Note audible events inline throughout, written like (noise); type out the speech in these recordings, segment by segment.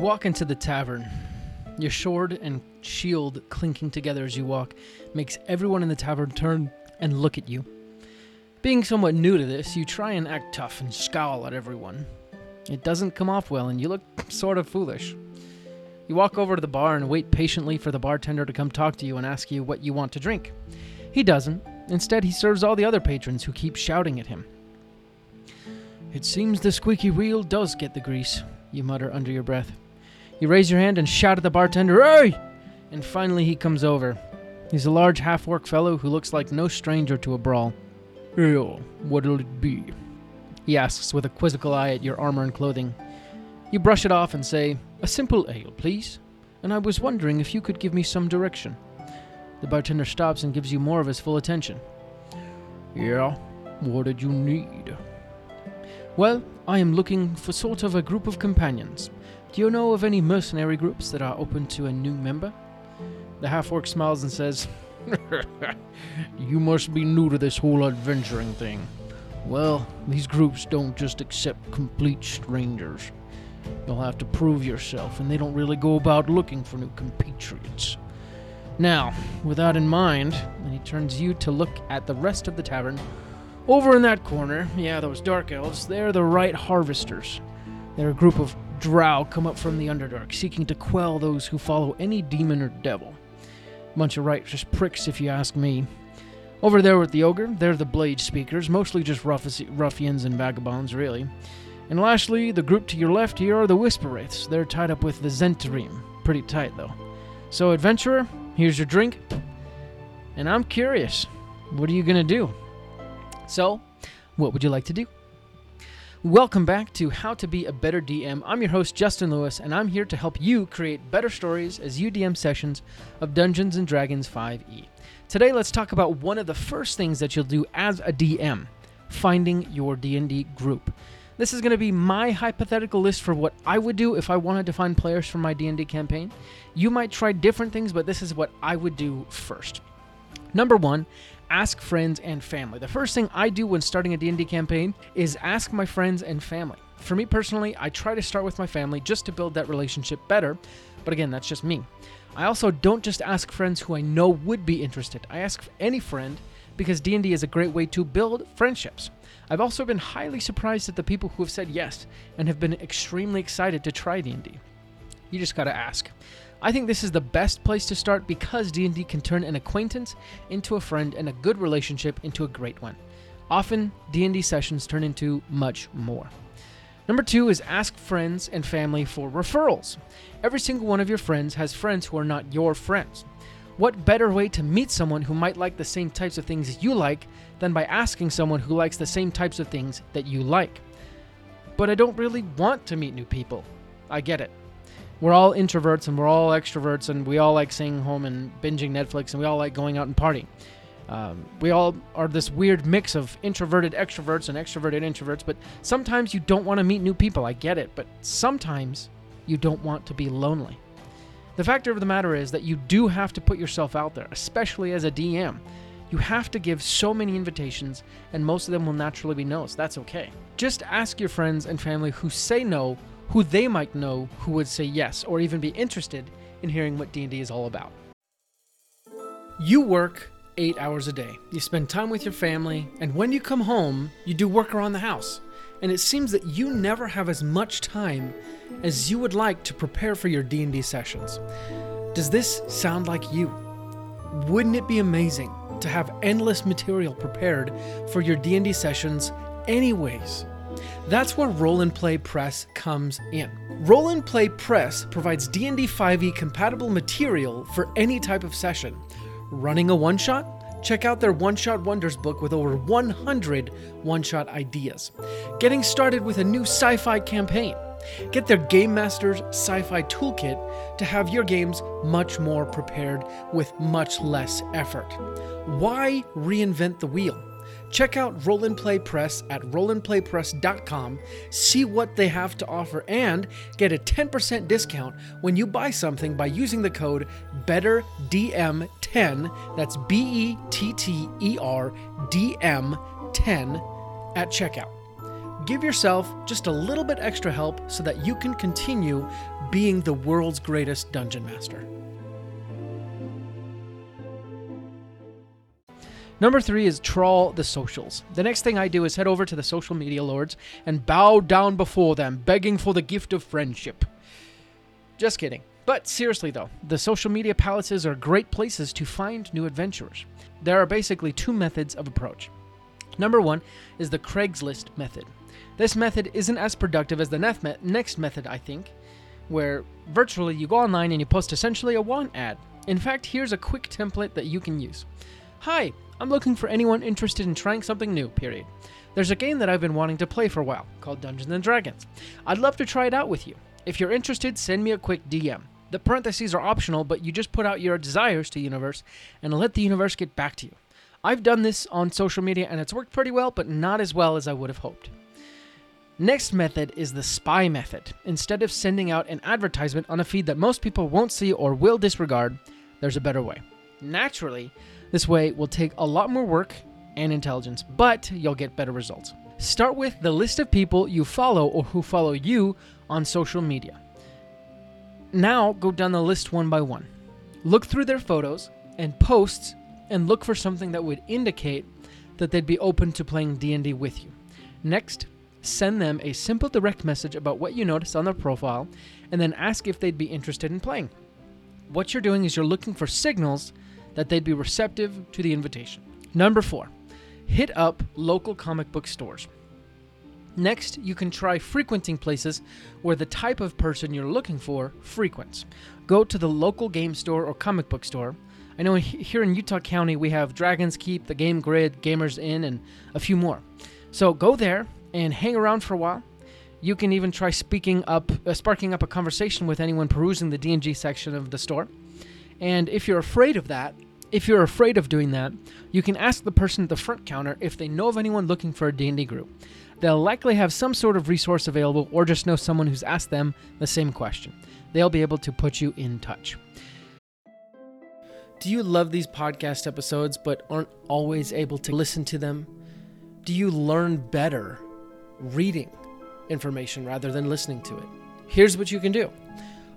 walk into the tavern. Your sword and shield clinking together as you walk makes everyone in the tavern turn and look at you. Being somewhat new to this, you try and act tough and scowl at everyone. It doesn't come off well, and you look sort of foolish. You walk over to the bar and wait patiently for the bartender to come talk to you and ask you what you want to drink. He doesn't. Instead, he serves all the other patrons who keep shouting at him. It seems the squeaky wheel does get the grease, you mutter under your breath. You raise your hand and shout at the bartender, Hey! And finally, he comes over. He's a large half orc fellow who looks like no stranger to a brawl. Ale, uh, what'll it be? He asks with a quizzical eye at your armor and clothing. You brush it off and say, A simple ale, please. And I was wondering if you could give me some direction. The bartender stops and gives you more of his full attention. Yeah, what did you need? Well, I am looking for sort of a group of companions. Do you know of any mercenary groups that are open to a new member? The half orc smiles and says, (laughs) You must be new to this whole adventuring thing. Well, these groups don't just accept complete strangers. You'll have to prove yourself, and they don't really go about looking for new compatriots. Now, with that in mind, and he turns you to look at the rest of the tavern, over in that corner, yeah, those dark elves, they're the right harvesters. They're a group of drow come up from the Underdark, seeking to quell those who follow any demon or devil. Bunch of righteous pricks, if you ask me. Over there with the ogre, they're the blade speakers, mostly just ruffians and vagabonds, really. And lastly, the group to your left here are the Whisper Wraiths. They're tied up with the Zhentarim. Pretty tight, though. So, adventurer, here's your drink. And I'm curious, what are you gonna do? So, what would you like to do? Welcome back to How to Be a Better DM. I'm your host, Justin Lewis, and I'm here to help you create better stories as you DM sessions of Dungeons and Dragons 5e. Today, let's talk about one of the first things that you'll do as a DM, finding your D&D group. This is going to be my hypothetical list for what I would do if I wanted to find players for my D&D campaign. You might try different things, but this is what I would do first. Number 1, ask friends and family. The first thing I do when starting a D&D campaign is ask my friends and family. For me personally, I try to start with my family just to build that relationship better, but again, that's just me. I also don't just ask friends who I know would be interested. I ask any friend because D&D is a great way to build friendships. I've also been highly surprised at the people who have said yes and have been extremely excited to try D&D. You just got to ask. I think this is the best place to start because D&D can turn an acquaintance into a friend and a good relationship into a great one. Often, D&D sessions turn into much more. Number 2 is ask friends and family for referrals. Every single one of your friends has friends who are not your friends. What better way to meet someone who might like the same types of things you like than by asking someone who likes the same types of things that you like? But I don't really want to meet new people. I get it we're all introverts and we're all extroverts and we all like staying home and binging Netflix and we all like going out and partying. Um, we all are this weird mix of introverted extroverts and extroverted introverts, but sometimes you don't want to meet new people. I get it, but sometimes you don't want to be lonely. The fact of the matter is that you do have to put yourself out there, especially as a DM. You have to give so many invitations, and most of them will naturally be no's. That's okay. Just ask your friends and family who say no who they might know who would say yes or even be interested in hearing what D&D is all about. You work 8 hours a day. You spend time with your family, and when you come home, you do work around the house. And it seems that you never have as much time as you would like to prepare for your D&D sessions. Does this sound like you? Wouldn't it be amazing to have endless material prepared for your D&D sessions anyways? That's where Roll and Play Press comes in. Roll and Play Press provides D&D 5e compatible material for any type of session. Running a one-shot? Check out their One Shot Wonders book with over 100 one-shot ideas. Getting started with a new sci-fi campaign? Get their Game Master's Sci-Fi Toolkit to have your games much more prepared with much less effort. Why reinvent the wheel? Check out Roll and Play Press at rollandplaypress.com, see what they have to offer, and get a 10% discount when you buy something by using the code BETTERDM10, that's B E T T E R D M 10 at checkout. Give yourself just a little bit extra help so that you can continue being the world's greatest dungeon master. Number three is trawl the socials. The next thing I do is head over to the social media lords and bow down before them, begging for the gift of friendship. Just kidding. But seriously though, the social media palaces are great places to find new adventurers. There are basically two methods of approach. Number one is the Craigslist method. This method isn't as productive as the next method, I think, where virtually you go online and you post essentially a want ad. In fact, here's a quick template that you can use. Hi, I'm looking for anyone interested in trying something new, period. There's a game that I've been wanting to play for a while, called Dungeons and Dragons. I'd love to try it out with you. If you're interested, send me a quick DM. The parentheses are optional, but you just put out your desires to universe and let the universe get back to you. I've done this on social media and it's worked pretty well, but not as well as I would have hoped. Next method is the spy method. Instead of sending out an advertisement on a feed that most people won't see or will disregard, there's a better way. Naturally, this way will take a lot more work and intelligence, but you'll get better results. Start with the list of people you follow or who follow you on social media. Now go down the list one by one. Look through their photos and posts and look for something that would indicate that they'd be open to playing D&D with you. Next, send them a simple direct message about what you noticed on their profile and then ask if they'd be interested in playing. What you're doing is you're looking for signals that they'd be receptive to the invitation. Number four, hit up local comic book stores. Next, you can try frequenting places where the type of person you're looking for frequents. Go to the local game store or comic book store. I know here in Utah County we have Dragon's Keep, the Game Grid, Gamers Inn, and a few more. So go there and hang around for a while. You can even try speaking up, uh, sparking up a conversation with anyone perusing the D&D section of the store. And if you're afraid of that, if you're afraid of doing that, you can ask the person at the front counter if they know of anyone looking for a D&D group. They'll likely have some sort of resource available or just know someone who's asked them the same question. They'll be able to put you in touch. Do you love these podcast episodes but aren't always able to listen to them? Do you learn better reading information rather than listening to it? Here's what you can do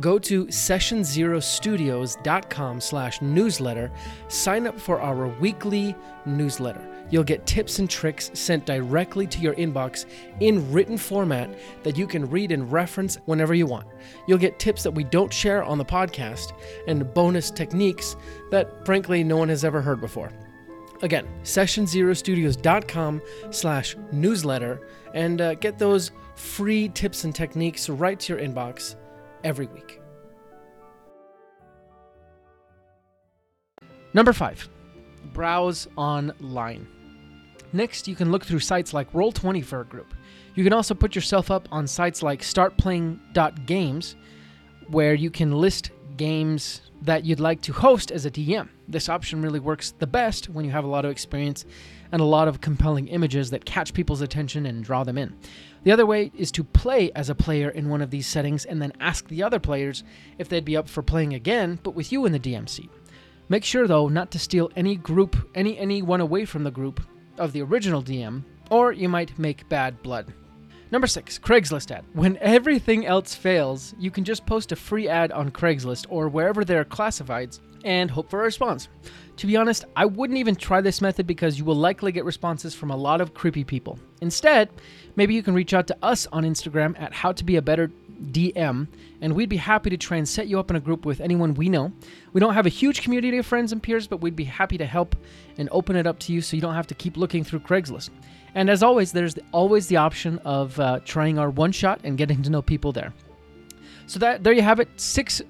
go to sessionzerostudios.com slash newsletter sign up for our weekly newsletter. You'll get tips and tricks sent directly to your inbox in written format that you can read and reference whenever you want. You'll get tips that we don't share on the podcast and bonus techniques that frankly no one has ever heard before. Again sessionzerostudios.com slash newsletter and uh, get those free tips and techniques right to your inbox every week. Number five, browse online. Next, you can look through sites like Roll20 for a group. You can also put yourself up on sites like startplaying.games, where you can list games that you'd like to host as a DM. This option really works the best when you have a lot of experience and a lot of compelling images that catch people's attention and draw them in. The other way is to play as a player in one of these settings and then ask the other players if they'd be up for playing again, but with you in the DM seat. Make sure though not to steal any group, any anyone away from the group of the original DM, or you might make bad blood. Number six, Craigslist ad. When everything else fails, you can just post a free ad on Craigslist or wherever there are classifieds and hope for a response. To be honest, I wouldn't even try this method because you will likely get responses from a lot of creepy people. Instead, maybe you can reach out to us on Instagram at How to Be a Better DM, and we'd be happy to try and set you up in a group with anyone we know. We don't have a huge community of friends and peers, but we'd be happy to help and open it up to you so you don't have to keep looking through Craigslist. And as always, there's always the option of uh, trying our one shot and getting to know people there. So that there you have it. Six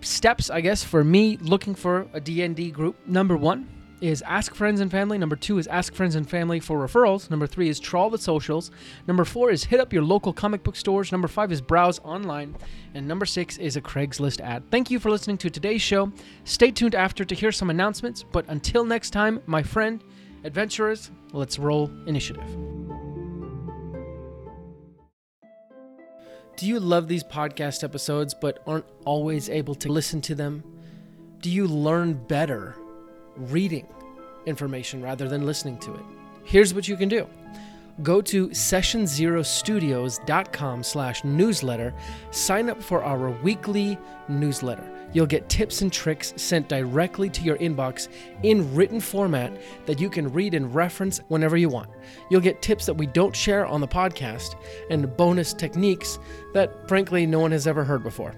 steps, I guess, for me looking for a D&D group. Number one is ask friends and family. Number two is ask friends and family for referrals. Number three is trawl the socials. Number four is hit up your local comic book stores. Number five is browse online. And number six is a Craigslist ad. Thank you for listening to today's show. Stay tuned after to hear some announcements. But until next time, my friend, adventurers, let's roll initiative. Do you love these podcast episodes but aren't always able to listen to them? Do you learn better reading information rather than listening to it? Here's what you can do Go to sessionzerostudios.com slash newsletter. Sign up for our weekly newsletter. You'll get tips and tricks sent directly to your inbox in written format that you can read and reference whenever you want. You'll get tips that we don't share on the podcast and bonus techniques that frankly no one has ever heard before.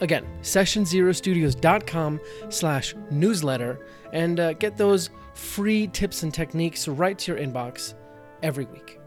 Again, sessionzerostudios.com slash newsletter and uh, get those free tips and techniques right to your inbox every week.